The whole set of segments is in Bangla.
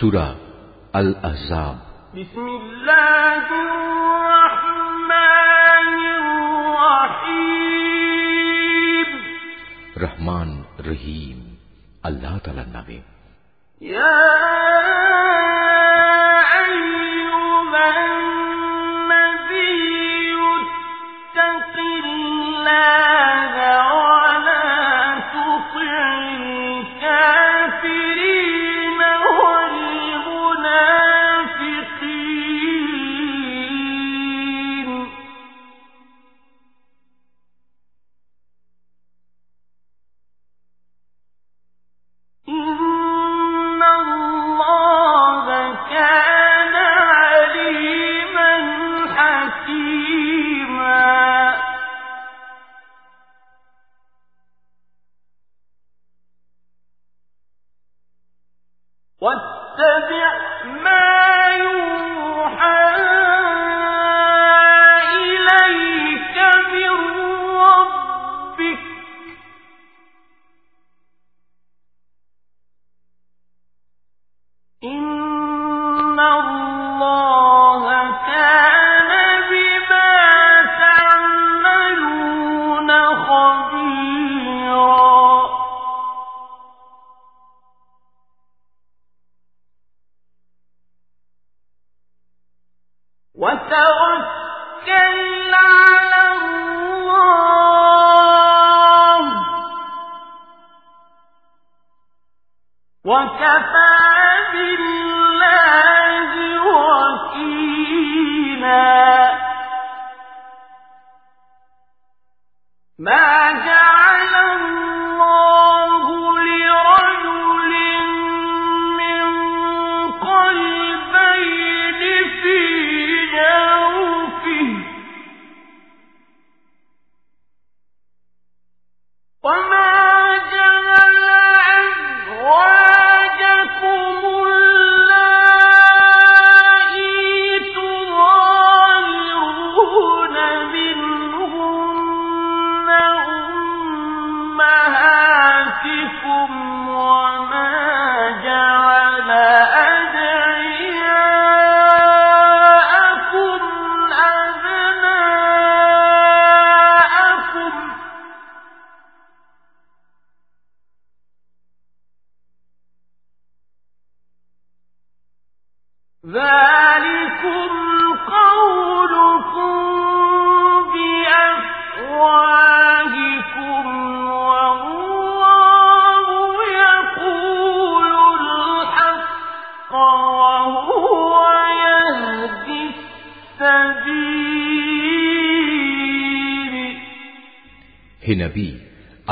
سورة الأحزاب. بسم الله الرحمن الرحيم. رحمن رحيم. اللہ تعالیٰ نامے يا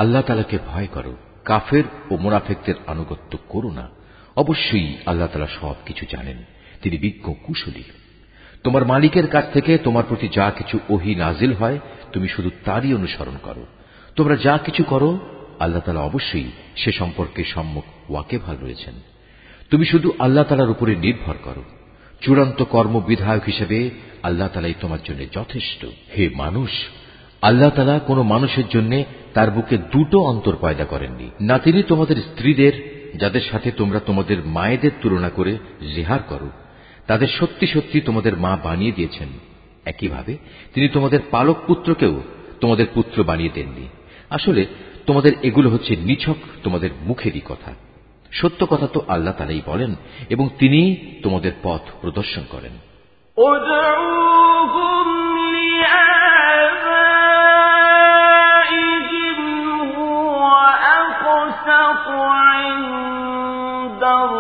আল্লাহ তালাকে ভয় করো, কাফের ও মুনাফেকদের আনুগত্য করো না। অবশ্যই আল্লাহ তালা সব কিছু জানেন। তিনি বিজ্ঞ কুশলী। তোমার মালিকের কাছ থেকে তোমার প্রতি যা কিছু ওহি নাজিল হয়, তুমি শুধু তারই অনুসরণ করো। তোমরা যা কিছু করো, আল্লাহ তালা অবশ্যই সে সম্পর্কে সম্মুখ ওয়াকেভাল রয়েছেন। তুমি শুধু আল্লাহ তালার উপরে নির্ভর করো। চূড়ান্ত কর্ম বিধায়ক হিসেবে আল্লাহ তালাই তোমার জন্য যথেষ্ট। হে মানুষ, আল্লাহ তালা কোনো মানুষের জন্য তার বুকে দুটো অন্তর পয়দা করেননি। না তিনি তোমাদের স্ত্রীদের, যাদের সাথে তোমরা তোমাদের মায়েদের তুলনা করে জেহার করো, তাদের সত্যি সত্যি তোমাদের মা বানিয়ে দিয়েছেন। একইভাবে, তিনি তোমাদের পালক পুত্রকেও তোমাদের পুত্র বানিয়ে দেননি। আসলে, তোমাদের এগুলো হচ্ছে নিছক, তোমাদের মুখেরই কথা। সত্য কথা তো আল্লাহ তালাই বলেন, এবং তিনি তোমাদের পথ প্রদর্শন করেন। الْأَرْضِ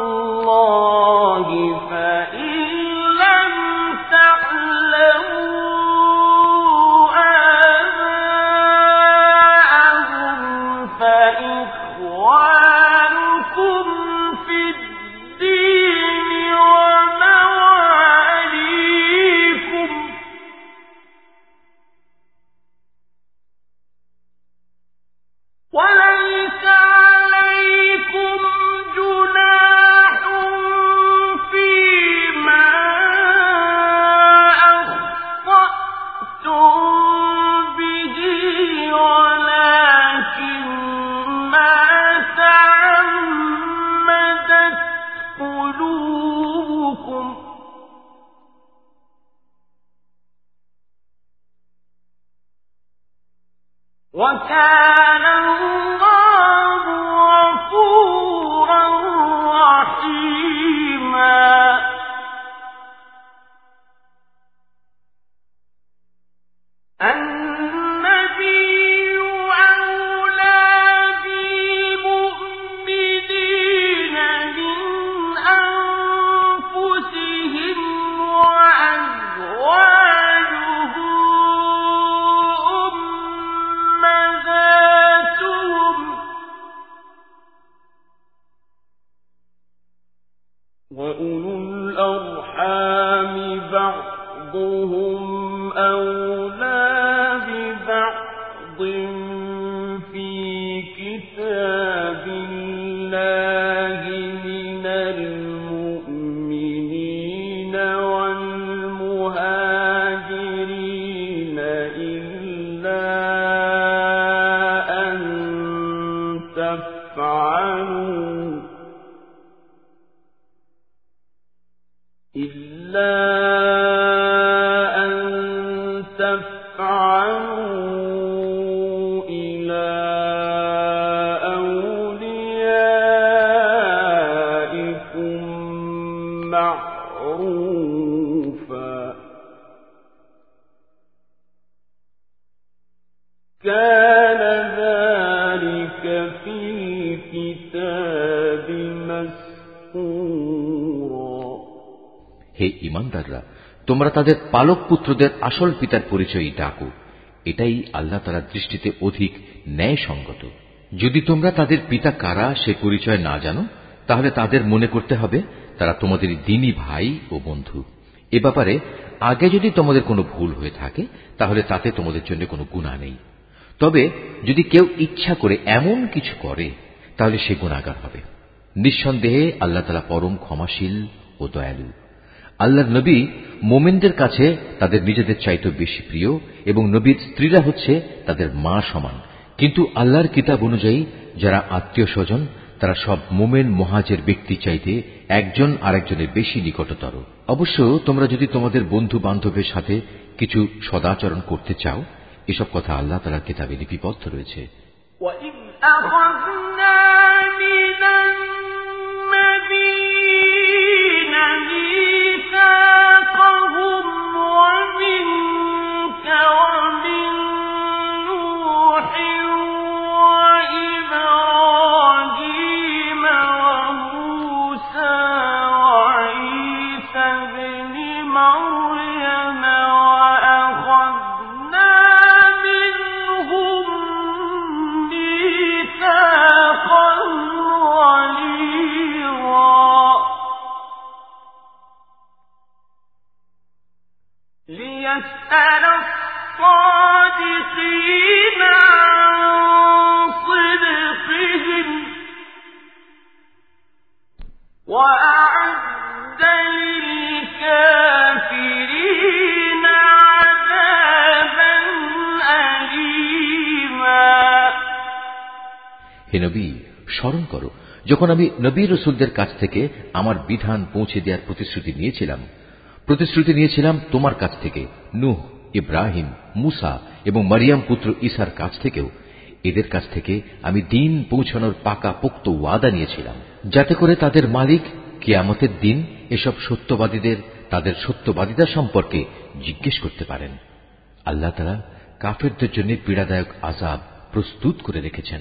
وكان পালক পুত্রদের আসল পিতার পরিচয়ই ডাকো। এটাই আল্লাহ তালার দৃষ্টিতে অধিক ন্যায়সঙ্গত। যদি তোমরা তাদের পিতা কারা সে পরিচয় না জানো, তাহলে তাদের মনে করতে হবে তারা তোমাদের দিনী ভাই ও বন্ধু। এ ব্যাপারে আগে যদি তোমাদের কোনো ভুল হয়ে থাকে, তাহলে তাতে তোমাদের জন্য কোনো গুণা নেই। তবে যদি কেউ ইচ্ছা করে এমন কিছু করে, তাহলে সে গুণাগার হবে। নিঃসন্দেহে আল্লাহ তালা পরম ক্ষমাশীল ও দয়ালু। আল্লাহর নবী মোমেনদের কাছে তাদের নিজেদের চাইতে বেশি প্রিয় এবং নবীর স্ত্রীরা হচ্ছে তাদের মা সমান কিন্তু আল্লাহর কিতাব অনুযায়ী যারা আত্মীয় স্বজন তারা সব মোমেন মহাজের ব্যক্তি চাইতে একজন আরেকজনের বেশি নিকটতর অবশ্য তোমরা যদি তোমাদের বন্ধু বান্ধবের সাথে কিছু সদাচরণ করতে চাও এসব কথা আল্লাহ তালার কিতাবে লিপিবদ্ধ রয়েছে وإذ أخذنا من النبيين ميثاقهم وأعد للكافرين عذابا أليما হে নবী স্মরণ করো যখন আমি নবী রসুলদের কাছ থেকে আমার বিধান পৌঁছে দেওয়ার প্রতিশ্রুতি নিয়েছিলাম প্রতিশ্রুতি নিয়েছিলাম তোমার কাছ থেকে নুহ ইব্রাহিম মুসা এবং মারিয়াম পুত্র ঈসার কাছ থেকেও এদের কাছ থেকে আমি দিন পৌঁছানোর পাকা পোক্ত ওয়াদা নিয়েছিলাম যাতে করে তাদের মালিক কিয়ামতের দিন এসব সত্যবাদীদের তাদের সত্যবাদিতা সম্পর্কে জিজ্ঞেস করতে পারেন। আল্লাহ তারা কাফেরদের জন্য পীড়াদায়ক আজাব প্রস্তুত করে রেখেছেন।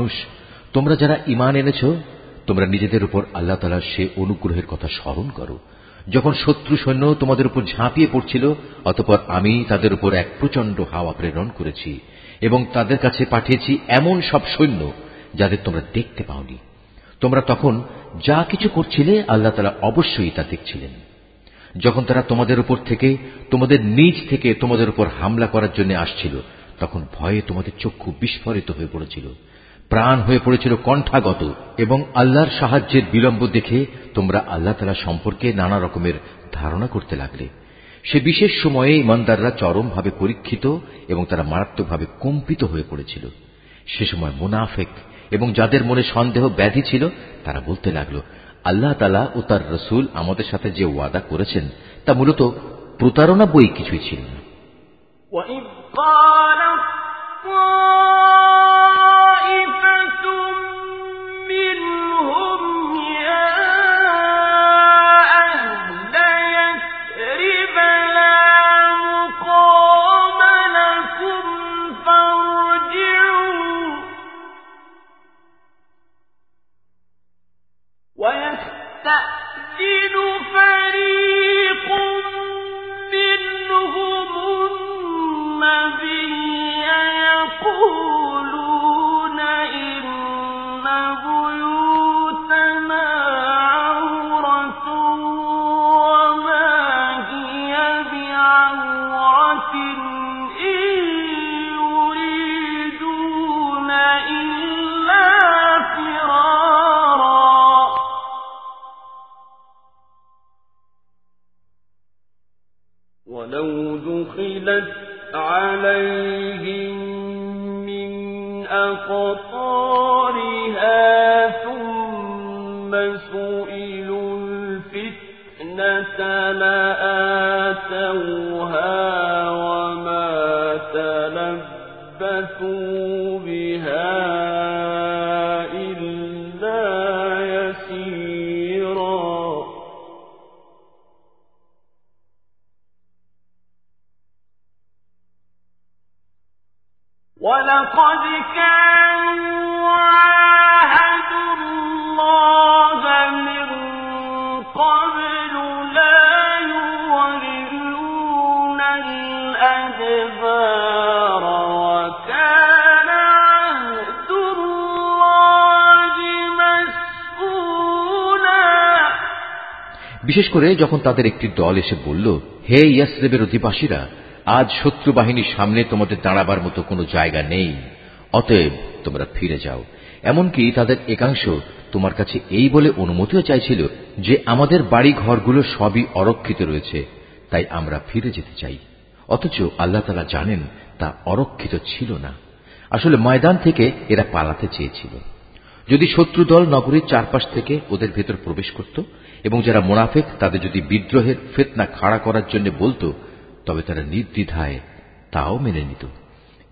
মানুষ, তোমরা যারা ইমান এনেছ, তোমরা নিজেদের উপর আল্লাহ তালার সে অনুগ্রহের কথা স্মরণ করো। যখন শত্রু সৈন্য তোমাদের উপর ঝাঁপিয়ে পড়ছিল, অতপর আমি তাদের উপর এক প্রচণ্ড হাওয়া প্রেরণ করেছি এবং তাদের কাছে পাঠিয়েছি এমন সব সৈন্য যাদের তোমরা দেখতে পাওনি। তোমরা তখন যা কিছু করছিলে, আল্লাহ তালা অবশ্যই তা দেখছিলেন। যখন তারা তোমাদের উপর থেকে, তোমাদের নিজ থেকে তোমাদের উপর হামলা করার জন্য আসছিল, তখন ভয়ে তোমাদের চক্ষু বিস্ফোরিত হয়ে পড়েছিল। প্রাণ হয়ে পড়েছিল কণ্ঠাগত এবং আল্লাহর সাহায্যের বিলম্ব দেখে তোমরা আল্লাহ তালা সম্পর্কে নানা রকমের ধারণা করতে লাগলে। সে বিশেষ সময়ে ইমানদাররা চরমভাবে পরীক্ষিত এবং তারা মারাত্মকভাবে কম্পিত হয়ে পড়েছিল। সে সময় মুনাফেক এবং যাদের মনে সন্দেহ ব্যাধি ছিল, তারা বলতে লাগল, আল্লাহ তালা ও তার রসুল আমাদের সাথে যে ওয়াদা করেছেন, তা মূলত প্রতারণা বই কিছুই ছিল না। دخلت عليهم من أقطارها ثم سئلوا الفتنة لآتوها وما تلبثوا বিশেষ করে যখন তাদের একটি দল এসে বলল হে ইয়াসরেবের অধিবাসীরা আজ শত্রু বাহিনীর সামনে তোমাদের দাঁড়াবার মতো কোনো জায়গা নেই। অতএব তোমরা ফিরে যাও। এমনকি তাদের একাংশ তোমার কাছে এই বলে অনুমতিও চাইছিল যে আমাদের বাড়ি ঘরগুলো সবই অরক্ষিত রয়েছে, তাই আমরা ফিরে যেতে চাই। অথচ আল্লাহ তালা জানেন তা অরক্ষিত ছিল না। আসলে ময়দান থেকে এরা পালাতে চেয়েছিল। যদি শত্রু দল নগরীর চারপাশ থেকে ওদের ভেতর প্রবেশ করত এবং যারা মোনাফেক তাদের যদি বিদ্রোহের ফেতনা খাড়া করার জন্য বলতো তবে তারা নির্দ্বিধায় তাও মেনে নিত।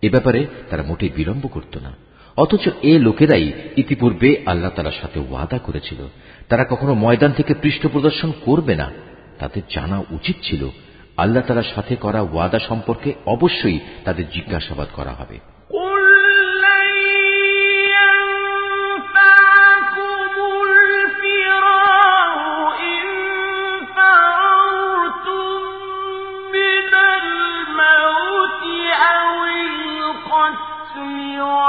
এ ব্যাপারে তারা মোটেই বিলম্ব করত না। অথচ এ লোকেরাই ইতিপূর্বে আল্লাহ তালার সাথে ওয়াদা করেছিল। তারা কখনো ময়দান থেকে পৃষ্ঠ প্রদর্শন করবে না। তাদের জানা উচিত ছিল, আল্লাহ তালার সাথে করা ওয়াদা সম্পর্কে অবশ্যই তাদের জিজ্ঞাসাবাদ করা হবে।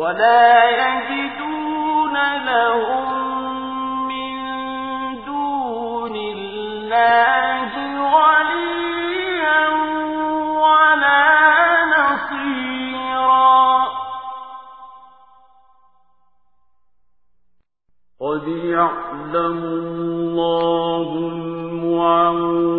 ولا يجدون لهم من دون الله وليا ولا نصيرا. قد يعلم الله المعوقين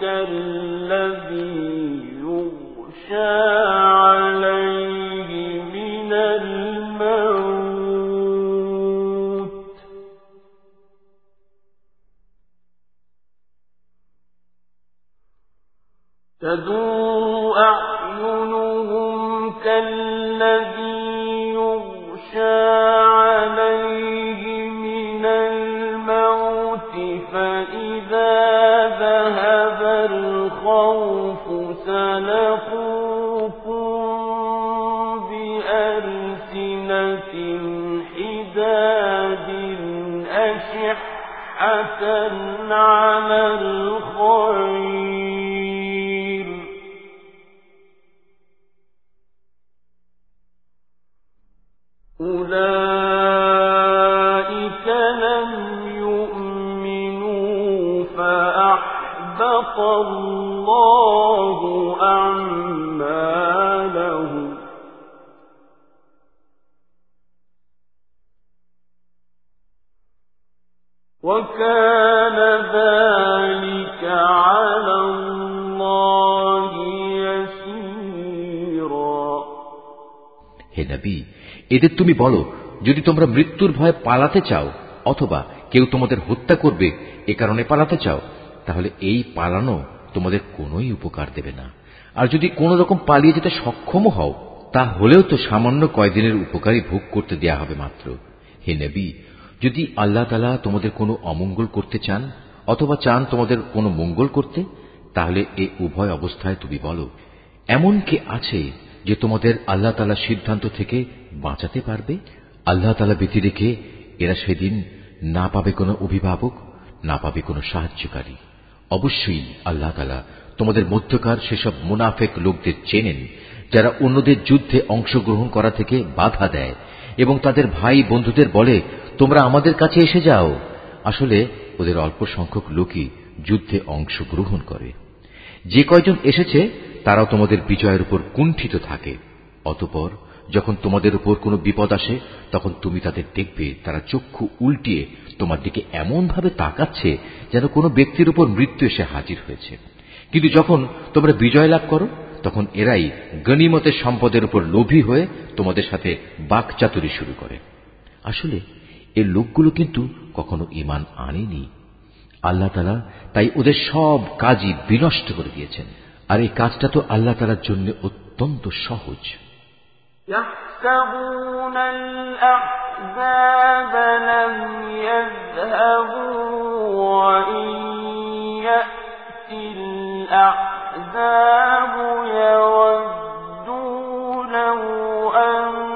كالذي يغشى এদের তুমি বলো, যদি তোমরা মৃত্যুর ভয়ে পালাতে চাও, অথবা কেউ তোমাদের হত্যা করবে, এ কারণে পালাতে চাও, তাহলে এই পালানো তোমাদের কোনোই উপকার দেবে না। আর যদি কোনো রকম পালিয়ে যেতে সক্ষম হও তা হলেও তো সামান্য কয়দিনের উপকারী ভোগ করতে দেয়া হবে মাত্র। হে নবী, যদি আল্লাহ তালা তোমাদের কোনো অমঙ্গল করতে চান, অথবা চান তোমাদের কোনো মঙ্গল করতে, তাহলে এ উভয় অবস্থায় তুমি বলো, এমন কে আছে যে তোমাদের আল্লাহ তালা সিদ্ধান্ত থেকে বাঁচাতে পারবে, আল্লাহ তালা ব্যতি রেখে এরা সেদিন না পাবে কোনো অভিভাবক, না পাবে কোনো সাহায্যকারী। অবশ্যই আল্লাহ তালা তোমাদের মধ্যকার সেসব মুনাফেক লোকদের চেনেন, যারা অন্যদের যুদ্ধে অংশগ্রহণ করা থেকে বাধা দেয় এবং তাদের ভাই বন্ধুদের বলে, তোমরা আমাদের কাছে এসে যাও। আসলে ওদের অল্প সংখ্যক লোকই যুদ্ধে অংশগ্রহণ করে। যে কয়জন এসেছে তারাও তোমাদের বিজয়ের উপর কুণ্ঠিত থাকে। অতপর যখন তোমাদের উপর কোনো বিপদ আসে, তখন তুমি তাদের দেখবে, তারা চক্ষু উল্টিয়ে তোমার দিকে এমনভাবে তাকাচ্ছে যেন কোনো ব্যক্তির উপর মৃত্যু এসে হাজির হয়েছে। কিন্তু যখন তোমরা বিজয় লাভ করো, তখন এরাই গণিমতের সম্পদের উপর লোভী হয়ে তোমাদের সাথে বাকচাতুরি শুরু করে। আসলে এর লোকগুলো কিন্তু কখনো ইমান আনেনি। আল্লাহ তালা তাই ওদের সব কাজই বিনষ্ট করে দিয়েছেন। আর এই কাজটা তো আল্লাহ তালার জন্য অত্যন্ত সহজ يحسبون الأحزاب لم يذهبوا وإن يأتي الأحزاب يودوا لو أنهم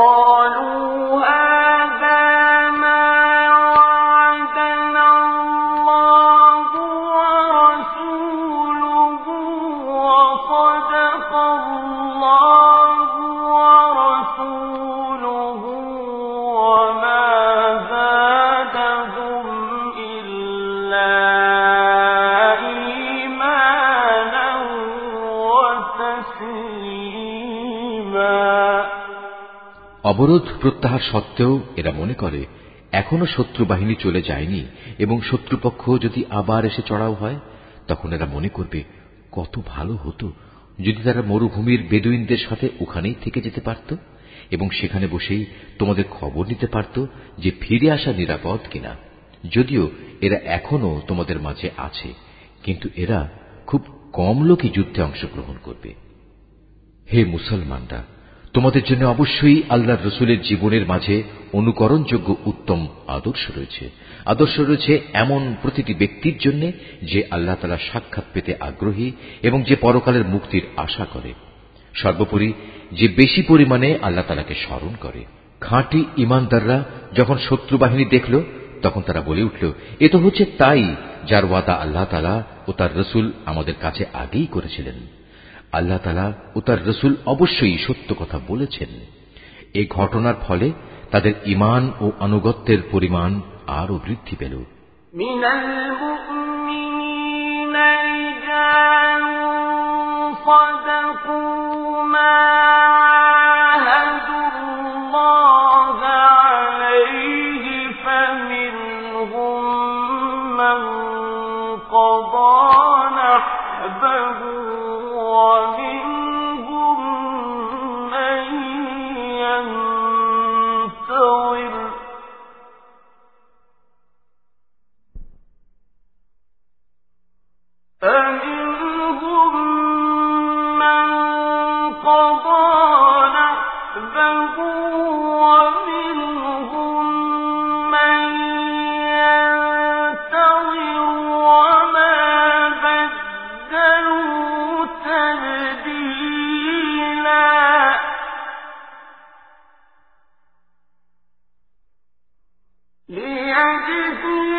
قالوا অবরোধ প্রত্যাহার সত্ত্বেও এরা মনে করে, এখনও শত্রু বাহিনী চলে যায়নি এবং শত্রুপক্ষ যদি আবার এসে চড়াও হয়, তখন এরা মনে করবে, কত ভালো হতো যদি তারা মরুভূমির বেদুইনদের সাথে ওখানেই থেকে যেতে পারত এবং সেখানে বসেই তোমাদের খবর নিতে পারত যে ফিরে আসা নিরাপদ কিনা। যদিও এরা এখনও তোমাদের মাঝে আছে, কিন্তু এরা খুব কম লোকই যুদ্ধে অংশগ্রহণ করবে। হে মুসলমানরা তোমাদের জন্য অবশ্যই আল্লাহর রসুলের জীবনের মাঝে অনুকরণযোগ্য উত্তম আদর্শ রয়েছে। আদর্শ রয়েছে এমন প্রতিটি ব্যক্তির জন্য যে আল্লাহ তালা সাক্ষাৎ পেতে আগ্রহী এবং যে পরকালের মুক্তির আশা করে। সর্বোপরি যে বেশি পরিমাণে আল্লাহ তালাকে স্মরণ করে। খাঁটি ইমানদাররা যখন শত্রু বাহিনী দেখল, তখন তারা বলে উঠল, এ তো হচ্ছে তাই যার ওয়াদা আল্লাহ তালা ও তার রসুল আমাদের কাছে আগেই করেছিলেন। আল্লাহ তালা ও তার রসুল অবশ্যই সত্য কথা বলেছেন এই ঘটনার ফলে তাদের ইমান ও আনুগত্যের পরিমাণ আরও বৃদ্ধি পেল من المؤمنين رجال صدقوا ما ليجزي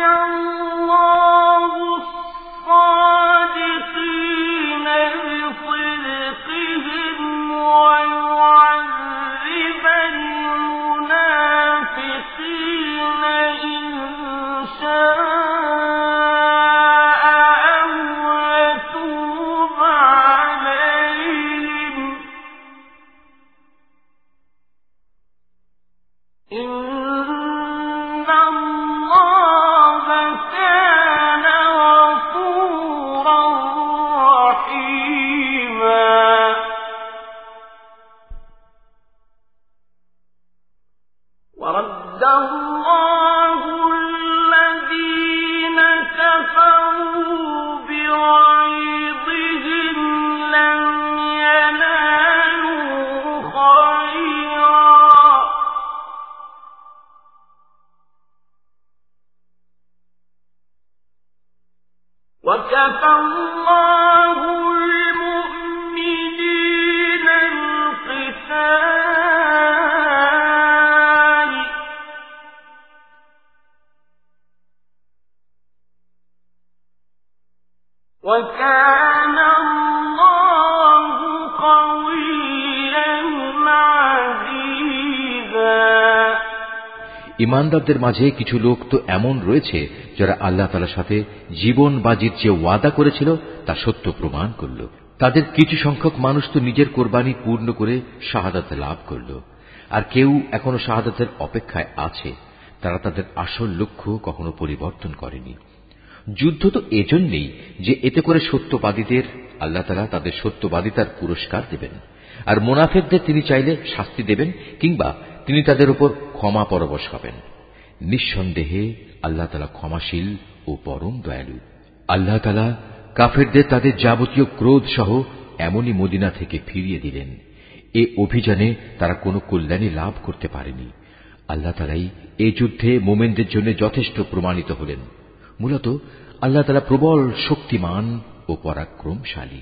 ইমানদারদের মাঝে কিছু লোক তো এমন রয়েছে যারা আল্লাহ তালার সাথে জীবন বাজির যে ওয়াদা করেছিল তা সত্য প্রমাণ করল। তাদের কিছু সংখ্যক মানুষ তো নিজের কোরবানি পূর্ণ করে শাহাদাত লাভ করল। আর কেউ এখনও শাহাদাতের অপেক্ষায় আছে। তারা তাদের আসল লক্ষ্য কখনো পরিবর্তন করেনি। যুদ্ধ তো এজন্যই যে এতে করে সত্যবাদীদের, আল্লাহ তালা তাদের সত্যবাদিতার পুরস্কার দেবেন। আর মোনাফেকদের তিনি চাইলে শাস্তি দেবেন কিংবা তিনি তাদের উপর ক্ষমা পরবশ হবেন। নিঃসন্দেহে আল্লাহ তালা ক্ষমাশীল ও পরম দয়ালু। আল্লাহ তালা কাফেরদের তাদের যাবতীয় ক্রোধ সহ এমনই মদিনা থেকে ফিরিয়ে দিলেন। এ অভিযানে তারা কোনো কল্যাণী লাভ করতে পারেনি। আল্লাহ তালাই এ যুদ্ধে মোমেনদের জন্য যথেষ্ট প্রমাণিত হলেন। মূলত আল্লাহ তালা প্রবল শক্তিমান ও পরাক্রমশালী।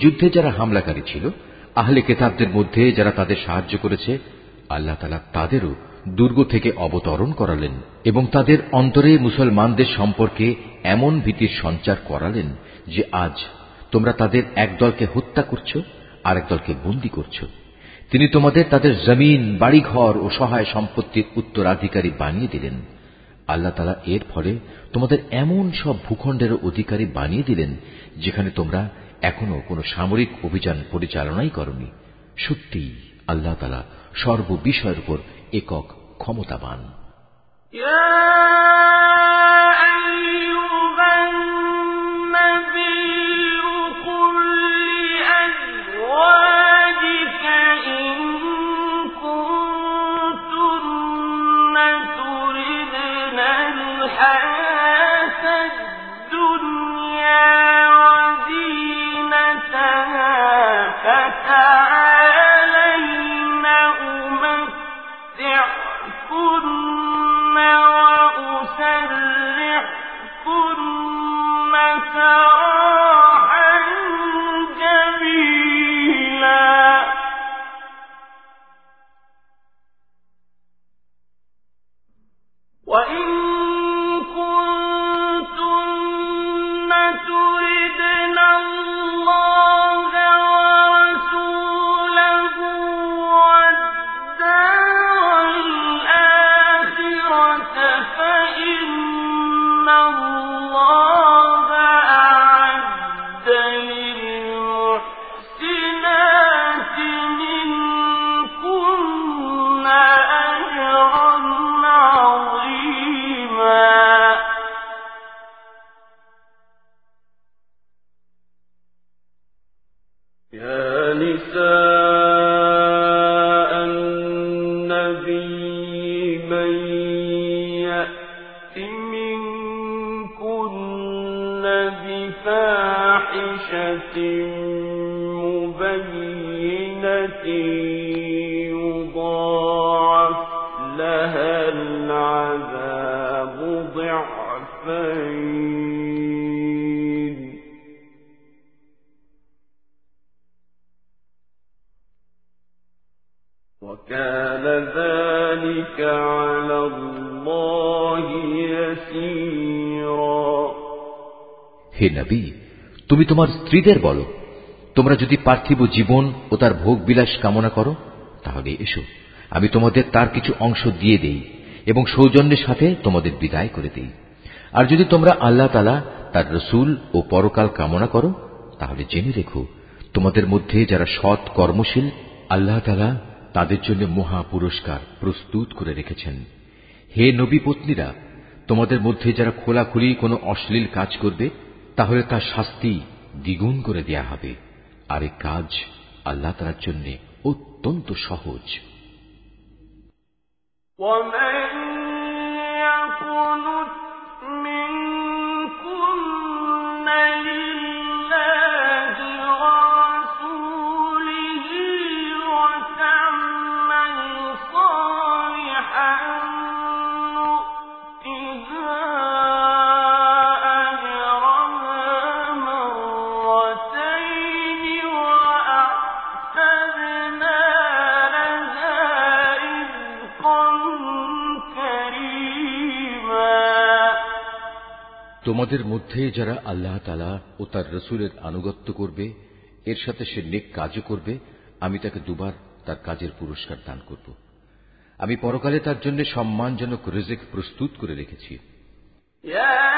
যুদ্ধে যারা হামলাকারী ছিল, আহলে কেতাবদের মধ্যে যারা তাদের সাহায্য করেছে, আল্লাহ তালা তাদেরও দুর্গ থেকে অবতরণ করালেন এবং তাদের অন্তরে মুসলমানদের সম্পর্কে এমন ভীতির সঞ্চার করালেন যে আজ তোমরা তাদের একদলকে হত্যা করছ আর একদলকে বন্দী করছ। তিনি তোমাদের তাদের জমিন, বাড়িঘর ও সহায় সম্পত্তির উত্তরাধিকারী বানিয়ে দিলেন। আল্লাহ তালা এর ফলে তোমাদের এমন সব ভূখণ্ডের অধিকারী বানিয়ে দিলেন, যেখানে তোমরা এখনও কোন সামরিক অভিযান পরিচালনাই করেনি। সত্যিই আল্লাহ তালা সর্ববিষয়ের উপর একক ক্ষমতাবান। স্ত্রীদের বলো, তোমরা যদি পার্থিব জীবন ও তার ভোগ বিলাস কামনা করো, তাহলে এসো, আমি তোমাদের তার কিছু অংশ দিয়ে দেই এবং সৌজন্যের সাথে তোমাদের বিদায় করে দিই। আর যদি তোমরা আল্লাহ তালা তার রসুল ও পরকাল কামনা করো, তাহলে জেনে রেখো, তোমাদের মধ্যে যারা সৎ কর্মশীল, আল্লাহ তালা তাদের জন্য মহা পুরস্কার প্রস্তুত করে রেখেছেন। হে নবী পত্নীরা, তোমাদের মধ্যে যারা খোলাখুলি কোনো অশ্লীল কাজ করবে, তাহলে তার শাস্তি দ্বিগুণ করে দেয়া হবে। আর এ কাজ আল্লাহ তালার জন্য অত্যন্ত সহজ। তোমাদের মধ্যে যারা আল্লাহ তালা ও তার রসুলের আনুগত্য করবে, এর সাথে সে নেক কাজও করবে, আমি তাকে দুবার তার কাজের পুরস্কার দান করব। আমি পরকালে তার জন্য সম্মানজনক রিজিক প্রস্তুত করে রেখেছি। يا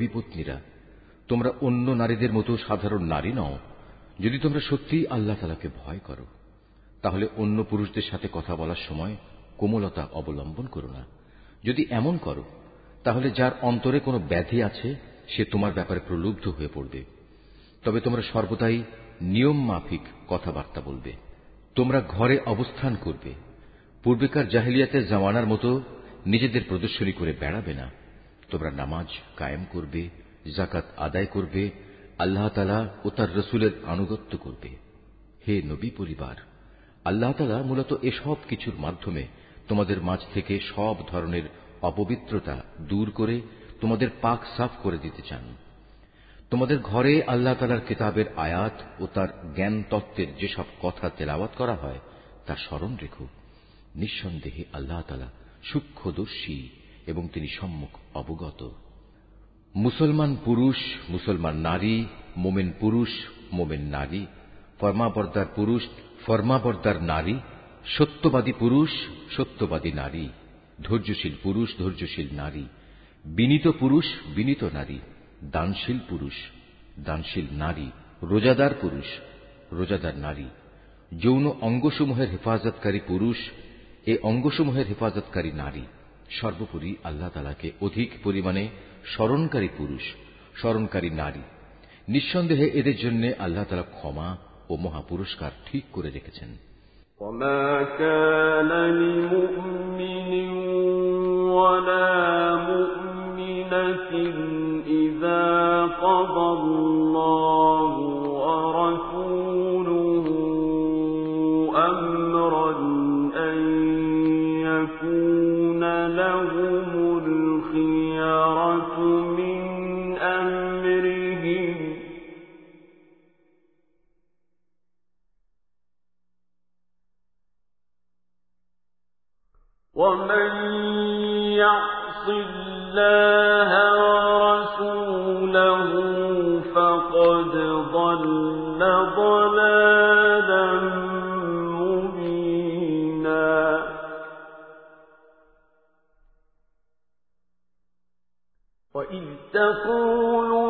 হে নবী পত্নীরা তোমরা অন্য নারীদের মতো সাধারণ নারী নও। যদি তোমরা সত্যিই আল্লাহ তালাকে ভয় করো, তাহলে অন্য পুরুষদের সাথে কথা বলার সময় কোমলতা অবলম্বন করো না। যদি এমন করো, তাহলে যার অন্তরে কোনো ব্যাধি আছে, সে তোমার ব্যাপারে প্রলুব্ধ হয়ে পড়বে। তবে তোমরা সর্বদাই নিয়ম মাফিক কথাবার্তা বলবে। তোমরা ঘরে অবস্থান করবে। পূর্বেকার জাহিলিয়াতের জামানার মতো নিজেদের প্রদর্শনী করে বেড়াবে না। তোমরা নামাজ কায়েম করবে জাকাত আদায় করবে, আল্লাহ তালা ও তার রসুলের আনুগত্য করবে। হে নবী পরিবার, আল্লাহ তালা মূলত এসব কিছুর মাধ্যমে তোমাদের মাঝ থেকে সব ধরনের অপবিত্রতা দূর করে তোমাদের পাক সাফ করে দিতে চান। তোমাদের ঘরে আল্লাহ তালার কিতাবের আয়াত ও তার জ্ঞান তত্ত্বের যেসব কথা তেলাওয়াত করা হয়, তা স্মরণ রেখো। নিঃসন্দেহে আল্লাহ তালা সূক্ষ্মদর্শী এবং তিনি সম্মুখ। অবগত। মুসলমান পুরুষ, মুসলমান নারী, মোমেন পুরুষ, মোমেন নারী ফর্মাবর্দার পুরুষ ফর্মাবর্দার নারী, সত্যবাদী পুরুষ, সত্যবাদী নারী, ধৈর্যশীল পুরুষ, ধৈর্যশীল নারী, বিনীত পুরুষ, বিনীত নারী, দানশীল পুরুষ, দানশীল নারী, রোজাদার পুরুষ, রোজাদার নারী, যৌন অঙ্গসমূহের হেফাজতকারী পুরুষ, এ অঙ্গসমূহের হেফাজতকারী নারী। সর্বোপরি আল্লাহ তালাকে অধিক পরিমাণে স্মরণকারী পুরুষ স্মরণকারী নারী নিঃসন্দেহে এদের জন্য আল্লাহ তালা ক্ষমা ও মহাপুরস্কার ঠিক করে রেখেছেন وما كان لمؤمن ولا مؤمنة إذا قضى الله ومن الله ورسوله فقد ضل ضلالا مبينا. وإذ تقول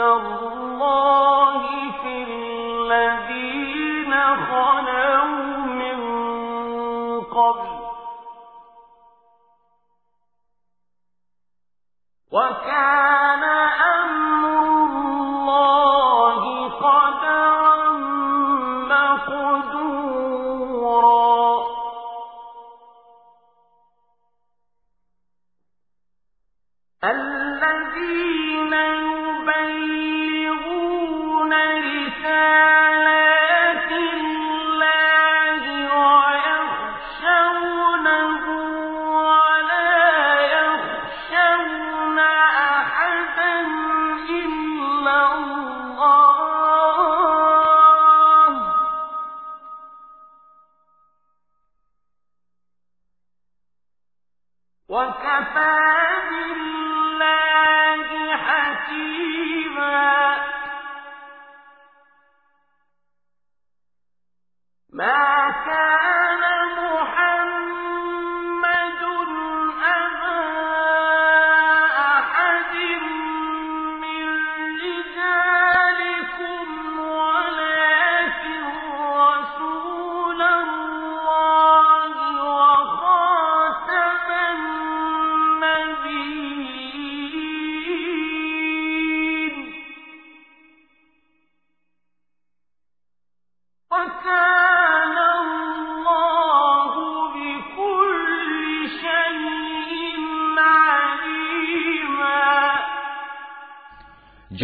الله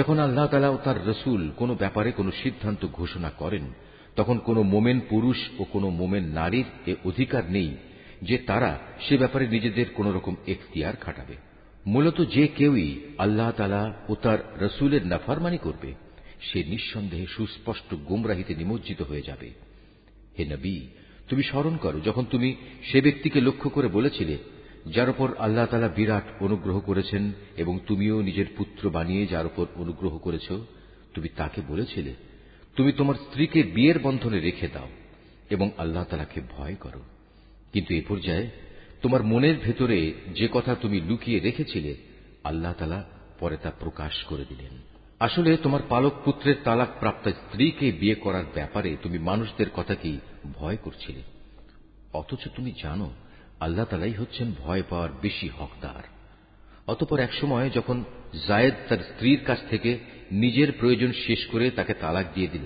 যখন আল্লাহ তালা ও তার রসুল কোনো ব্যাপারে কোনো সিদ্ধান্ত ঘোষণা করেন, তখন কোনো মোমেন পুরুষ ও কোনো মোমেন নারীর এ অধিকার নেই যে তারা সে ব্যাপারে নিজেদের কোন রকম এখতিয়ার খাটাবে। মূলত যে কেউই আল্লাহ তালা ও তার রসুলের নাফারমানি করবে, সে নিঃসন্দেহে সুস্পষ্ট গুমরাহিতে নিমজ্জিত হয়ে যাবে। হে নবী, তুমি স্মরণ করো, যখন তুমি সে ব্যক্তিকে লক্ষ্য করে বলেছিলে যার উপর আল্লাহ তালা বিরাট অনুগ্রহ করেছেন এবং তুমিও নিজের পুত্র বানিয়ে যার উপর অনুগ্রহ করেছ, তুমি তাকে বলেছিলে, তুমি তোমার স্ত্রীকে বিয়ের বন্ধনে রেখে দাও এবং আল্লাহ তালাকে ভয় করো। কিন্তু এ পর্যায়ে তোমার মনের ভেতরে যে কথা তুমি লুকিয়ে রেখেছিলে, আল্লাহ তালা পরে তা প্রকাশ করে দিলেন। আসলে তোমার পালক পুত্রের তালাক প্রাপ্ত স্ত্রীকে বিয়ে করার ব্যাপারে তুমি মানুষদের কথা কি ভয় করছিলে? অথচ তুমি জানো আল্লাহ তালাই হচ্ছেন ভয় পাওয়ার বেশি হকদার। অতপর একসময় যখন জায়েদ তার স্ত্রীর কাছ থেকে নিজের প্রয়োজন শেষ করে তাকে তালাক দিয়ে দিল,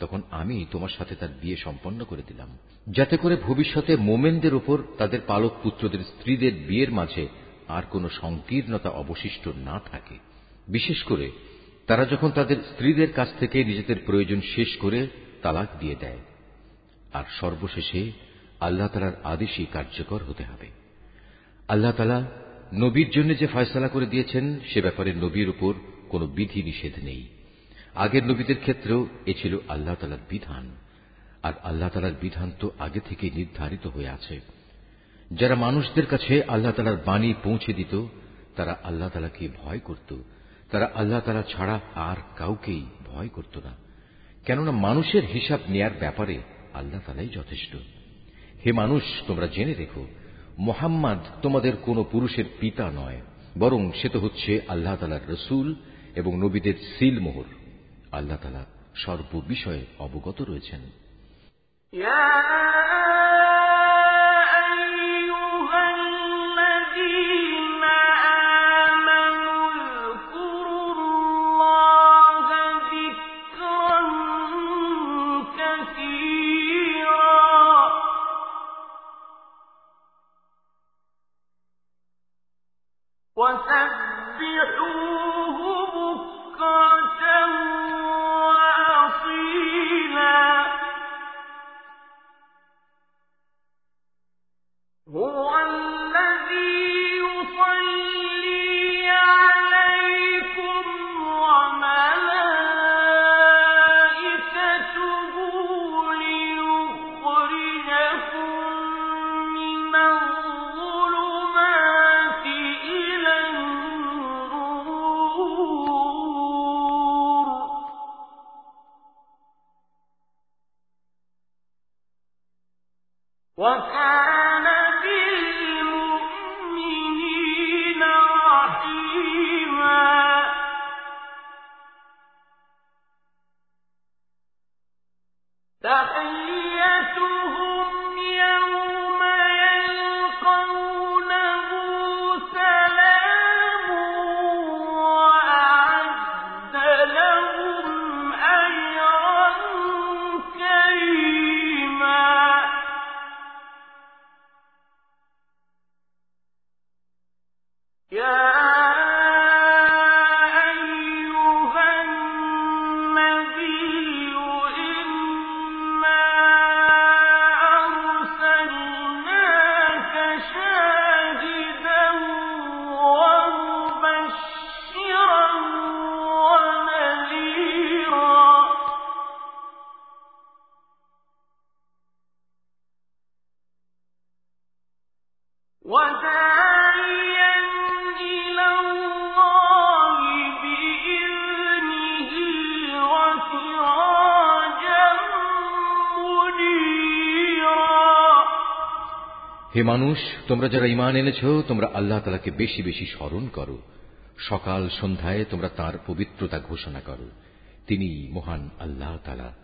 তখন আমি তোমার সাথে তার বিয়ে সম্পন্ন করে দিলাম। যাতে করে ভবিষ্যতে মোমেনদের ওপর তাদের পালক পুত্রদের স্ত্রীদের বিয়ের মাঝে আর কোনো সংকীর্ণতা অবশিষ্ট না থাকে। বিশেষ করে তারা যখন তাদের স্ত্রীদের কাছ থেকে নিজেদের প্রয়োজন শেষ করে তালাক দিয়ে দেয়। আর সর্বশেষে আল্লাহ তালার আদেশই কার্যকর হতে হবে। আল্লাহ তালা নবীর জন্য যে ফয়সলা করে দিয়েছেন, সে ব্যাপারে নবীর উপর কোনো বিধি নিষেধ নেই। আগের নবীদের ক্ষেত্রেও এ ছিল আল্লাহ তালার বিধান, আর আল্লাহ তালার বিধান তো আগে থেকে নির্ধারিত হয়ে আছে। যারা মানুষদের কাছে আল্লাহ তালার বাণী পৌঁছে দিত, তারা আল্লাহ তালাকে ভয় করত। তারা আল্লাহ তালা ছাড়া আর কাউকেই ভয় করত না। কেননা মানুষের হিসাব নেয়ার ব্যাপারে আল্লাহ তালাই যথেষ্ট। হে মানুষ, তোমরা জেনে রেখো, মোহাম্মদ তোমাদের কোন পুরুষের পিতা নয়, বরং সে তো হচ্ছে আল্লাহ তালার রসুল এবং নবীদের সিল মোহর। আল্লাহ তালা সর্ববিষয়ে অবগত রয়েছেন। وسبح হে মানুষ, তোমরা যারা ইমান এনেছ, তোমরা আল্লাহ তালাকে বেশি বেশি স্মরণ করো। সকাল সন্ধ্যায় তোমরা তার পবিত্রতা ঘোষণা করো। তিনি মহান আল্লাহ তালা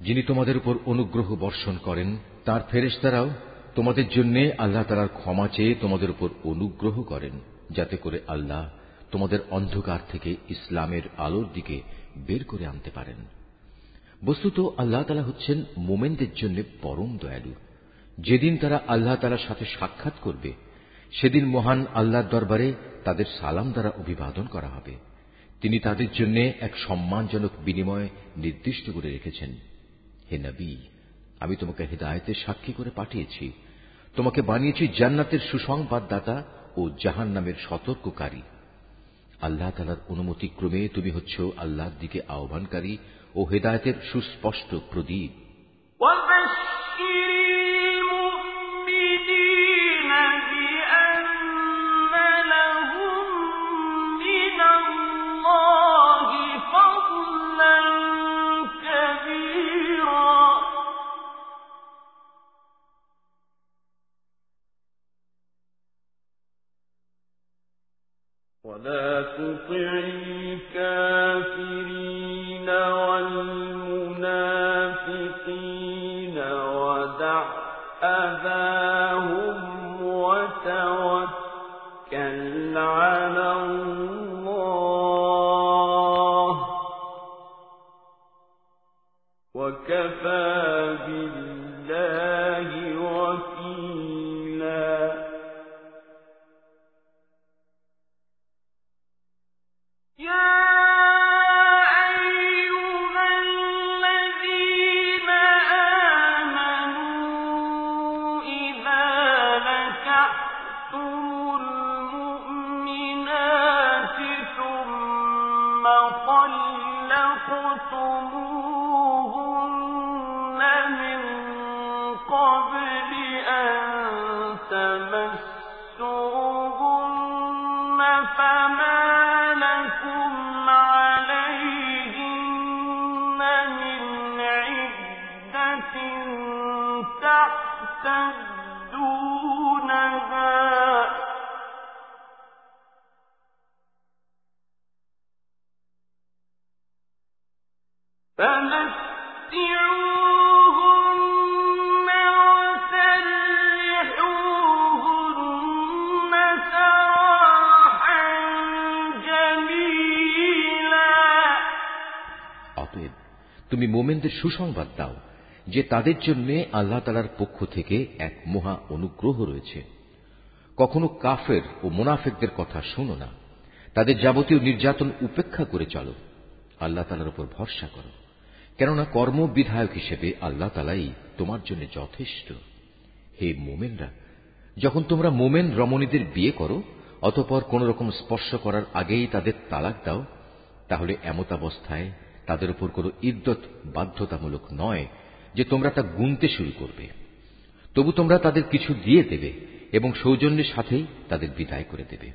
যিনি তোমাদের উপর অনুগ্রহ বর্ষণ করেন। তার ফেরেশতারাও তোমাদের জন্য আল্লাহ তালার ক্ষমা চেয়ে তোমাদের উপর অনুগ্রহ করেন, যাতে করে আল্লাহ তোমাদের অন্ধকার থেকে ইসলামের আলোর দিকে বের করে আনতে পারেন। বস্তুত আল্লাহ তালা হচ্ছেন মোমেনদের জন্য পরম দয়ালু। যেদিন তারা আল্লাহ তালার সাথে সাক্ষাৎ করবে, সেদিন মহান আল্লাহর দরবারে তাদের সালাম দ্বারা অভিবাদন করা হবে। তিনি তাদের জন্য এক সম্মানজনক বিনিময় নির্দিষ্ট করে রেখেছেন। হে নবী, আমি তোমাকে হৃদায়তের সাক্ষী করে পাঠিয়েছি। তোমাকে বানিয়েছি জান্নাতের সুসংবাদদাতা ও জাহান নামের সতর্ককারী। আল্লাহ তালার অনুমতি ক্রমে তুমি হচ্ছ আল্লাহর দিকে আহ্বানকারী ও হেদায়তের সুস্পষ্ট প্রদীপ। ولا تطع أذاهم তুমি মোমেনদের সুসংবাদ দাও, যে তাদের জন্য আল্লাহ তালার পক্ষ থেকে এক মহা অনুগ্রহ রয়েছে। কখনো কাফের ও মোনাফেকদের কথা শোনো না। তাদের যাবতীয় নির্যাতন উপেক্ষা করে চলো। আল্লাহ তালার উপর ভরসা করো। কেননা কর্ম বিধায়ক হিসেবে আল্লাহ তালাই তোমার জন্য যথেষ্ট। হে মোমেনরা, যখন তোমরা মোমেন রমণীদের বিয়ে করো, অতপর কোন রকম স্পর্শ করার আগেই তাদের তালাক দাও, তাহলে এমতাবস্থায় তাদের উপর কোন ইদ্যত বাধ্যতামূলক নয় যে তোমরা তা গুনতে শুরু করবে। তবু তোমরা তাদের কিছু দিয়ে দেবে এবং সৌজন্যের সাথেই তাদের বিদায় করে দেবে।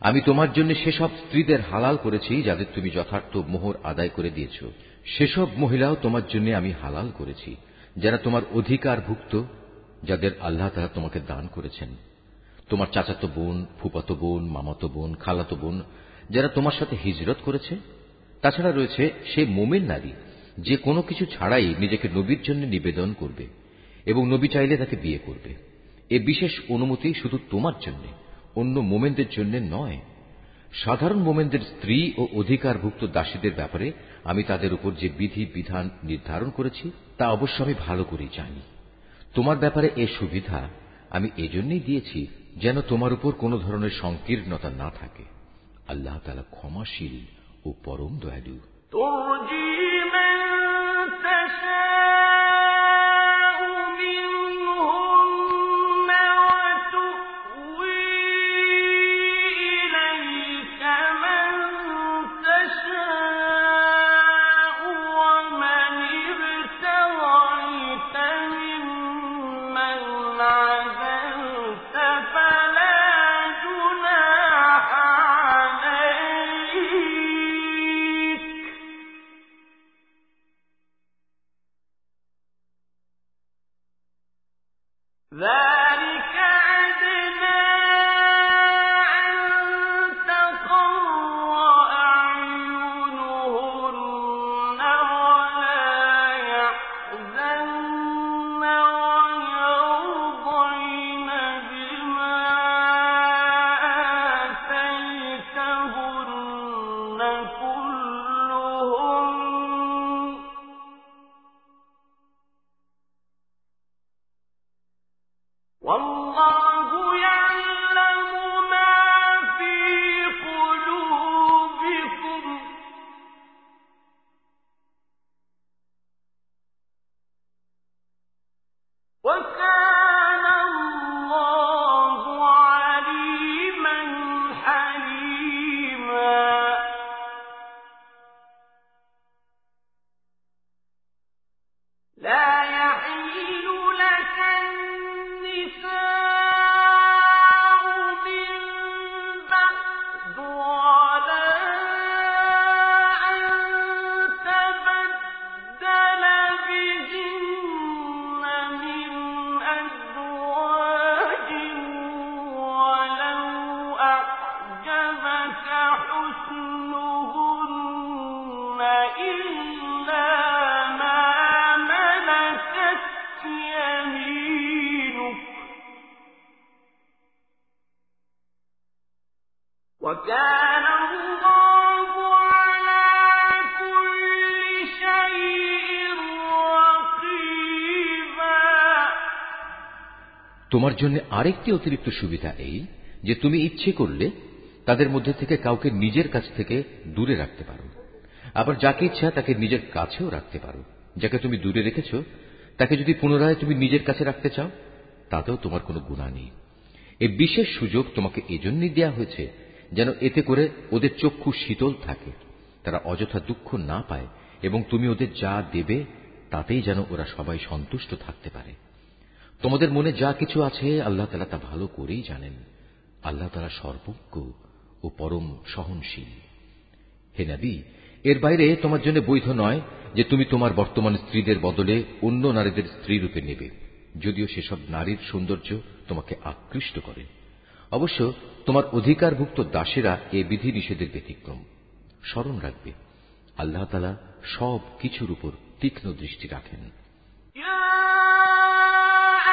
আমি তোমার জন্য সেসব স্ত্রীদের হালাল করেছি যাদের তুমি যথার্থ মোহর আদায় করে দিয়েছ। সেসব মহিলাও তোমার জন্য আমি হালাল করেছি, যারা তোমার অধিকারভুক্ত, যাদের আল্লাহ তারা তোমাকে দান করেছেন। তোমার চাচাতো বোন, ফুপাতো বোন, মামাতো বোন, খালাতো বোন, যারা তোমার সাথে হিজরত করেছে। তাছাড়া রয়েছে সে মোমেন নারী, যে কোনো কিছু ছাড়াই নিজেকে নবীর জন্য নিবেদন করবে এবং নবী চাইলে তাকে বিয়ে করবে। এ বিশেষ অনুমতি শুধু তোমার জন্য অন্য মোমেনদের জন্য নয়। সাধারণ মোমেনদের স্ত্রী ও অধিকারভুক্ত দাসীদের ব্যাপারে আমি তাদের উপর যে বিধি, বিধান নির্ধারণ করেছি, তা অবশ্য আমি ভালো করেই জানি। তোমার ব্যাপারে এ সুবিধা আমি এজন্যই দিয়েছি যেন তোমার উপর কোন ধরনের সংকীর্ণতা না থাকে। আল্লাহ তালা ক্ষমাশীল ও পরম দয়ালু। তোমার জন্য আরেকটি অতিরিক্ত সুবিধা এই, যে তুমি ইচ্ছে করলে তাদের মধ্যে থেকে কাউকে নিজের কাছ থেকে দূরে রাখতে পারো। আবার যাকে ইচ্ছা তাকে নিজের কাছেও রাখতে পারো। যাকে তুমি দূরে রেখেছ, তাকে যদি পুনরায় তুমি নিজের কাছে রাখতে চাও, তাতেও তোমার কোনো গুণা নেই। এই বিশেষ সুযোগ তোমাকে এজন্যই দেয়া হয়েছে যেন এতে করে ওদের চক্ষু শীতল থাকে, তারা অযথা দুঃখ না পায় এবং তুমি ওদের যা দেবে তাতেই যেন ওরা সবাই সন্তুষ্ট থাকতে পারে। তোমাদের মনে যা কিছু আছে, আল্লাহ তালা তা ভালো করেই জানেন। আল্লাহ তালা সর্বজ্ঞ ও পরম সহনশীল। হে নবী, এর বাইরে তোমার জন্য বৈধ নয় যে তুমি তোমার বর্তমান স্ত্রীদের বদলে অন্য নারীদের স্ত্রী রূপে নেবে, যদিও সেসব নারীর সৌন্দর্য তোমাকে আকৃষ্ট করে। অবশ্য তোমার অধিকারভুক্ত দাসেরা এ বিধি নিষেধের ব্যতিক্রম। স্মরণ রাখবে, আল্লাহ তালা সব কিছুর উপর তীক্ষ্ণ দৃষ্টি রাখেন।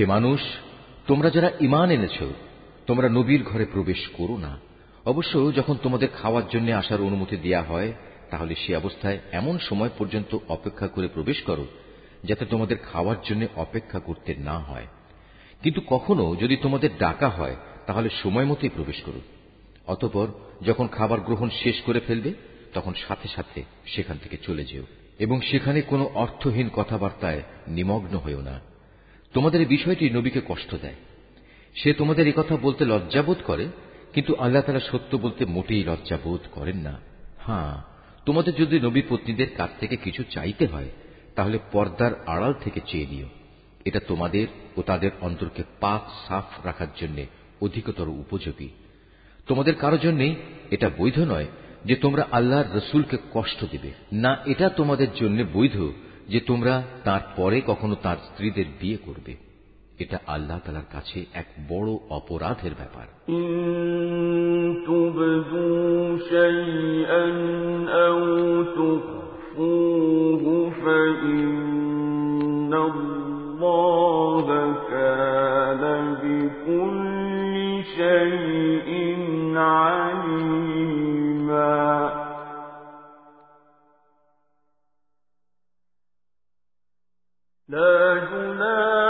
হে মানুষ, তোমরা যারা ইমান এনেছ, তোমরা নবীর ঘরে প্রবেশ করো না। অবশ্য যখন তোমাদের খাওয়ার জন্য আসার অনুমতি দেয়া হয়, তাহলে সে অবস্থায় এমন সময় পর্যন্ত অপেক্ষা করে প্রবেশ করো, যাতে তোমাদের খাওয়ার জন্য অপেক্ষা করতে না হয়। কিন্তু কখনো যদি তোমাদের ডাকা হয়, তাহলে সময় মতোই প্রবেশ করো। অতপর যখন খাবার গ্রহণ শেষ করে ফেলবে, তখন সাথে সাথে সেখান থেকে চলে যেও। এবং সেখানে কোনো অর্থহীন কথাবার্তায় নিমগ্ন হয়েও না। তোমাদের বিষয়টি নবীকে কষ্ট দেয়। সে তোমাদের এই কথা বলতে লজ্জাবোধ করে, কিন্তু আল্লাহ তালা সত্য বলতে মোটেই লজ্জাবোধ করেন না। হ্যাঁ তোমাদের যদি নবী পত্নীদের কাছ থেকে কিছু চাইতে হয়, তাহলে পর্দার আড়াল থেকে চেয়ে নিও। এটা তোমাদের ও তাদের অন্তরকে পাক সাফ রাখার জন্য অধিকতর উপযোগী। তোমাদের কারও জন্যেই এটা বৈধ নয় যে তোমরা আল্লাহর রসুলকে কষ্ট দেবে। না, এটা তোমাদের জন্য বৈধ যে তোমরা তার পরে কখনো তার স্ত্রীদের বিয়ে করবে এটা আল্লাহ তালার কাছে এক বড় অপরাধের ব্যাপার إن تبدوا شيئا أو تخفوه فإن الله كان بكل شيء عليما لا جناح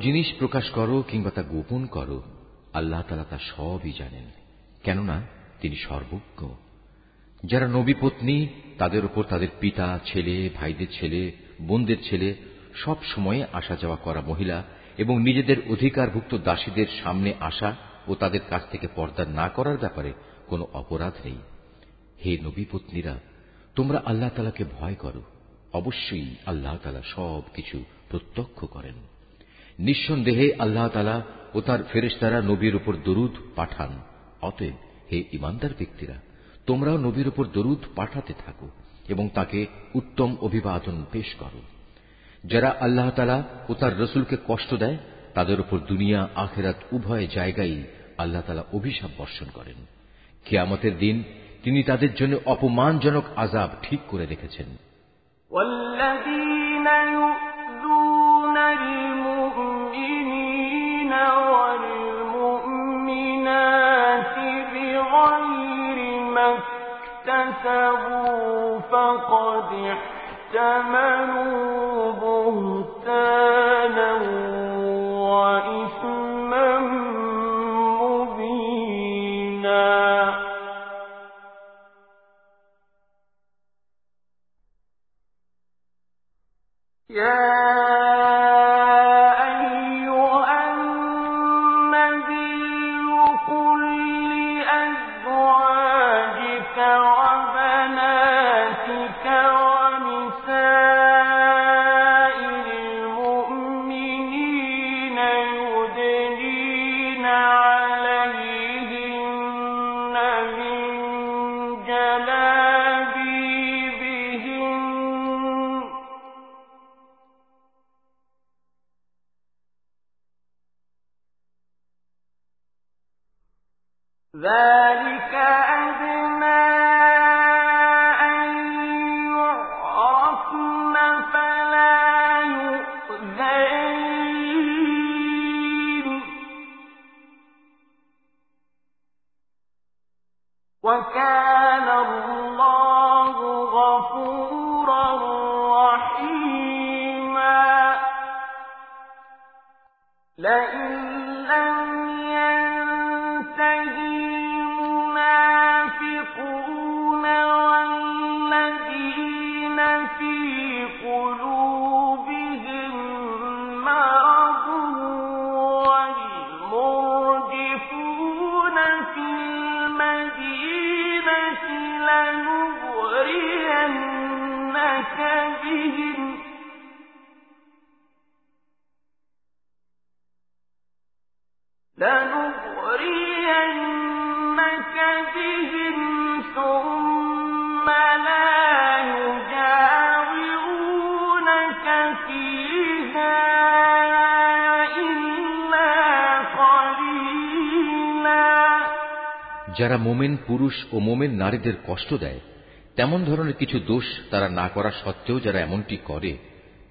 জিনিস প্রকাশ করো কিংবা তা গোপন করো, আল্লাহ তালা তা সবই জানেন, কেননা তিনি সর্বজ্ঞ। যারা নবী পত্নী, তাদের উপর তাদের পিতা, ছেলে, ভাইদের ছেলে, বোনদের ছেলে, সব সময়ে আসা যাওয়া করা মহিলা এবং নিজেদের অধিকারভুক্ত দাসীদের সামনে আসা ও তাদের কাছ থেকে পর্দা না করার ব্যাপারে কোনো অপরাধ নেই। হে নবী পত্নীরা, তোমরা আল্লাহ তালাকে ভয় করো, অবশ্যই আল্লাহ তালা সব কিছু প্রত্যক্ষ করেন। নিঃসন্দেহে আল্লাহ তালা ও তার ফেরেশতারা নবীর উপর দরুদ পাঠান। অতএব হে ইমানদার ব্যক্তিরা, তোমরাও নবীর উপর দরুদ পাঠাতে থাকো এবং তাকে উত্তম অভিবাদন পেশ করো। যারা আল্লাহ তালা ও তার রসুলকে কষ্ট দেয়, তাদের উপর দুনিয়া আখেরাত উভয় জায়গায় আল্লাহ তালা অভিশাপ বর্ষণ করেন। কিয়ামতের দিন তিনি তাদের জন্য অপমানজনক আজাব ঠিক করে রেখেছেন। بغير ما اكتسبوا فقد احتملوا بهتانا وإثما مبينا. يا যারা মোমেন পুরুষ ও মোমেন নারীদের কষ্ট দেয়, তেমন ধরনের কিছু দোষ তারা না করা সত্ত্বেও যারা এমনটি করে,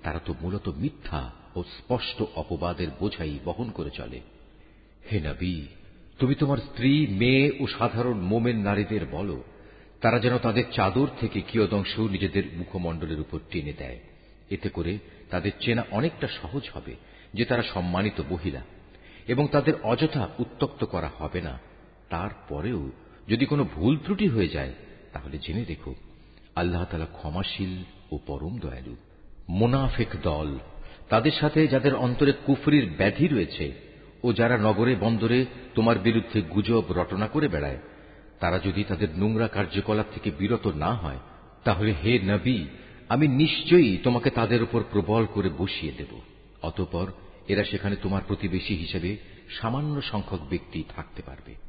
তারা তো মূলত মিথ্যা ও স্পষ্ট অপবাদের বোঝাই বহন করে চলে। হে নবী, তুমি তোমার স্ত্রী, মেয়ে ও সাধারণ মোমেন নারীদের বলো, তারা যেন তাদের চাদর থেকে কিয়দংশ নিজেদের মুখমণ্ডলের উপর টেনে দেয়। এতে করে তাদের চেনা অনেকটা সহজ হবে যে তারা সম্মানিত মহিলা, এবং তাদের অযথা উত্তক্ত করা হবে না। তারপরেও যদি কোনো ভুল ত্রুটি হয়ে যায়, তাহলে জেনে রেখো, আল্লাহ তালা ক্ষমাশীল ও পরম দয়ালু। মোনাফেক দল, তাদের সাথে যাদের অন্তরে কুফরির ব্যাধি রয়েছে ও যারা নগরে বন্দরে তোমার বিরুদ্ধে গুজব রটনা করে বেড়ায়, তারা যদি তাদের নোংরা কার্যকলাপ থেকে বিরত না হয়, তাহলে হে নবী, আমি নিশ্চয়ই তোমাকে তাদের উপর প্রবল করে বসিয়ে দেব। অতপর এরা সেখানে তোমার প্রতিবেশী হিসেবে সামান্য সংখ্যক ব্যক্তি থাকতে পারবে।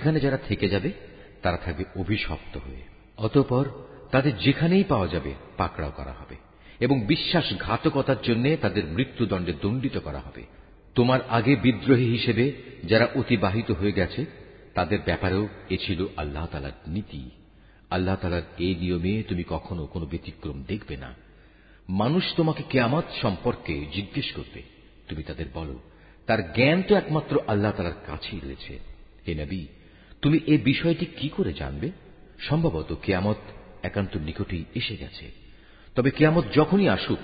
এখানে যারা থেকে যাবে, তারা থাকবে অভিশপ্ত হয়ে। অতঃপর তাদের যেখানেই পাওয়া যাবে, পাকড়াও করা হবে এবং বিশ্বাসঘাতকতার জন্য তাদের মৃত্যুদণ্ডে দণ্ডিত করা হবে। তোমার আগে বিদ্রোহী হিসেবে যারা অতিবাহিত হয়ে গেছে, তাদের ব্যাপারেও এ ছিল আল্লাহ তালার নীতি। আল্লাহ তালার এই নিয়মে তুমি কখনো কোনো ব্যতিক্রম দেখবে না। মানুষ তোমাকে কেয়ামত সম্পর্কে জিজ্ঞেস করবে। তুমি তাদের বলো, তার জ্ঞান তো একমাত্র আল্লাহ তালার কাছেই রয়েছে। হে নবী তুমি এ বিষয়টি কি করে জানবে? সম্ভবত কেয়ামত একান্ত নিকটেই এসে গেছে। তবে কেয়ামত যখনই আসুক,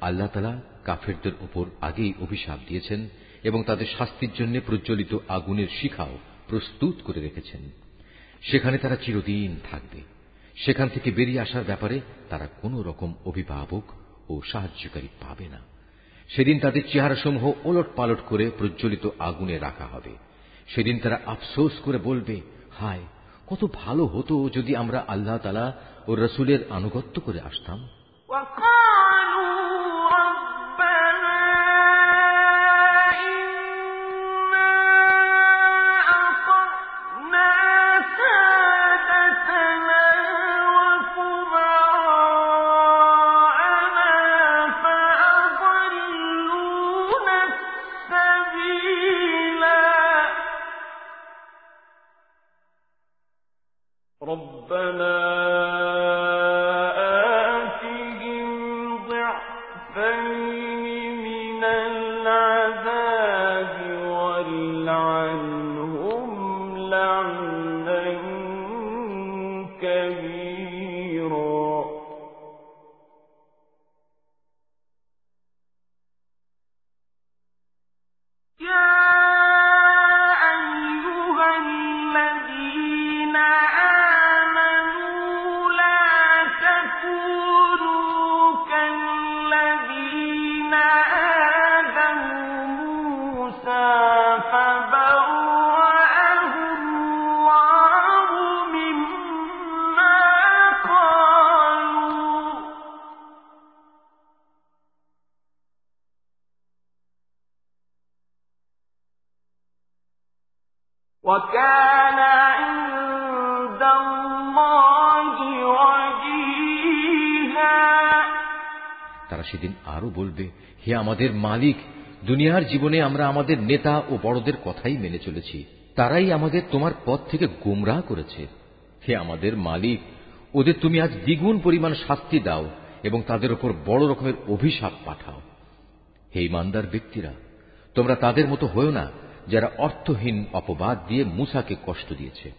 আল্লাহ তালা কাফেরদের উপর আগেই অভিশাপ দিয়েছেন এবং তাদের শাস্তির জন্য প্রজ্বলিত আগুনের শিখাও প্রস্তুত করে রেখেছেন। সেখানে তারা চিরদিন থাকবে। সেখান থেকে বেরিয়ে আসার ব্যাপারে তারা কোন রকম অভিভাবক ও সাহায্যকারী পাবে না। সেদিন তাদের চেহারাসমূহ ওলট পালট করে প্রজ্বলিত আগুনে রাখা হবে। সেদিন তারা আফসোস করে বলবে, হায়, কত ভালো হতো যদি আমরা আল্লাহ তালা ও রসুলের আনুগত্য করে আসতাম। আমাদের মালিক, দুনিয়ার জীবনে আমরা আমাদের নেতা ও বড়দের কথাই মেনে চলেছি। তারাই আমাদের তোমার পথ থেকে গুমরাহ করেছে। হে আমাদের মালিক, ওদের তুমি আজ দ্বিগুণ পরিমাণ শাস্তি দাও এবং তাদের ওপর বড় রকমের অভিশাপ পাঠাও। হে ইমানদার ব্যক্তিরা, তোমরা তাদের মতো হয়েও না যারা অর্থহীন অপবাদ দিয়ে মুসাকে কষ্ট দিয়েছে।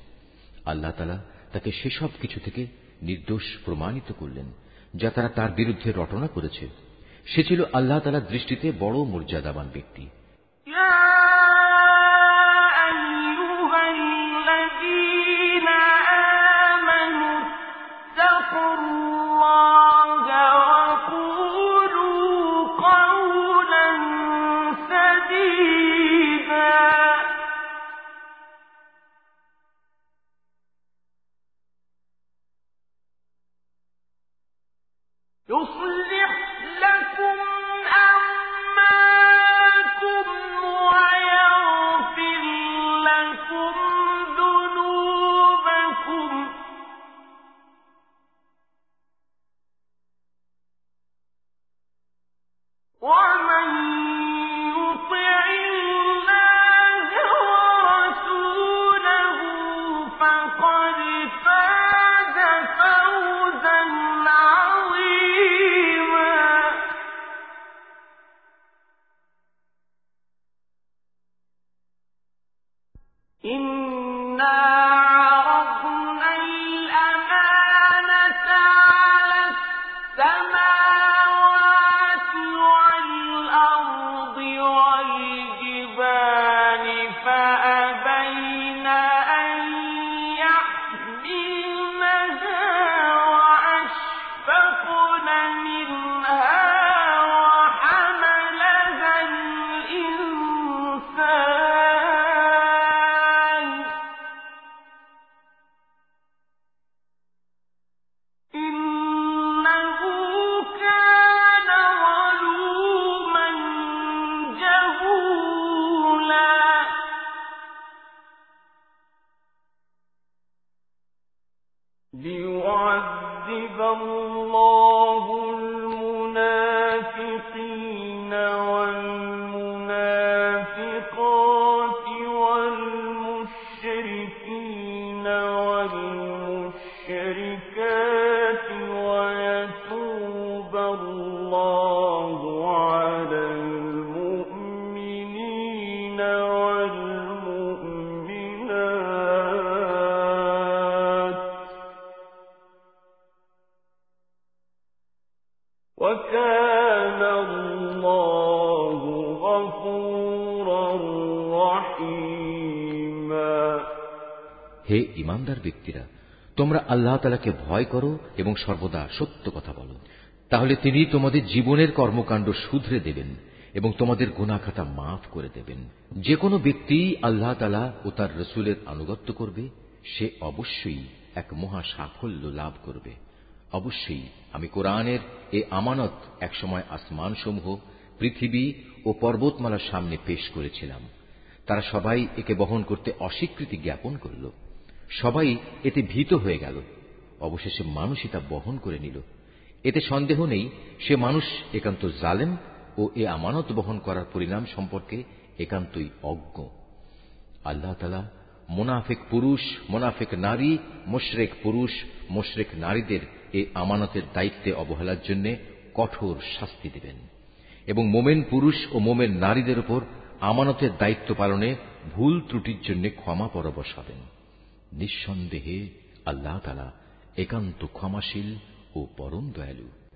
আল্লাহ তালা তাকে সেসব কিছু থেকে নির্দোষ প্রমাণিত করলেন, যা তারা তার বিরুদ্ধে রটনা করেছে। সে ছিল আল্লাহ তালার দৃষ্টিতে বড় মর্যাদাবান ব্যক্তি। আল্লাহ তালাকে ভয় করো এবং সর্বদা সত্য কথা বলো। তাহলে তিনি তোমাদের জীবনের কর্মকাণ্ড শুধরে দেবেন এবং তোমাদের গুণাখাতা মাফ করে দেবেন। যে কোনো ব্যক্তি আল্লাহ তালা ও তার রসুলের আনুগত্য করবে, সে অবশ্যই এক মহা সাফল্য লাভ করবে। অবশ্যই আমি কোরআনের এ আমানত একসময় আসমানসমূহ, পৃথিবী ও পর্বতমালার সামনে পেশ করেছিলাম। তারা সবাই একে বহন করতে অস্বীকৃতি জ্ঞাপন করল। সবাই এতে ভীত হয়ে গেল। অবশেষে মানুষই তা বহন করে নিল। এতে সন্দেহ নেই, সে মানুষ একান্ত জালেম ও এ আমানত বহন করার পরিণাম সম্পর্কে একান্তই অজ্ঞ। আল্লাহ তালা মোনাফেক পুরুষ, মোনাফেক নারী, মোশরেক পুরুষ, মোশরেক নারীদের এ আমানতের দায়িত্বে অবহেলার জন্য কঠোর শাস্তি দেবেন এবং মোমেন পুরুষ ও মোমেন নারীদের উপর আমানতের দায়িত্ব পালনে ভুল ত্রুটির জন্য ক্ষমা পরবশ হবেন। নিঃসন্দেহে আল্লাহ তালা একান্ত ক্ষমাশীল ও পরম দয়ালু।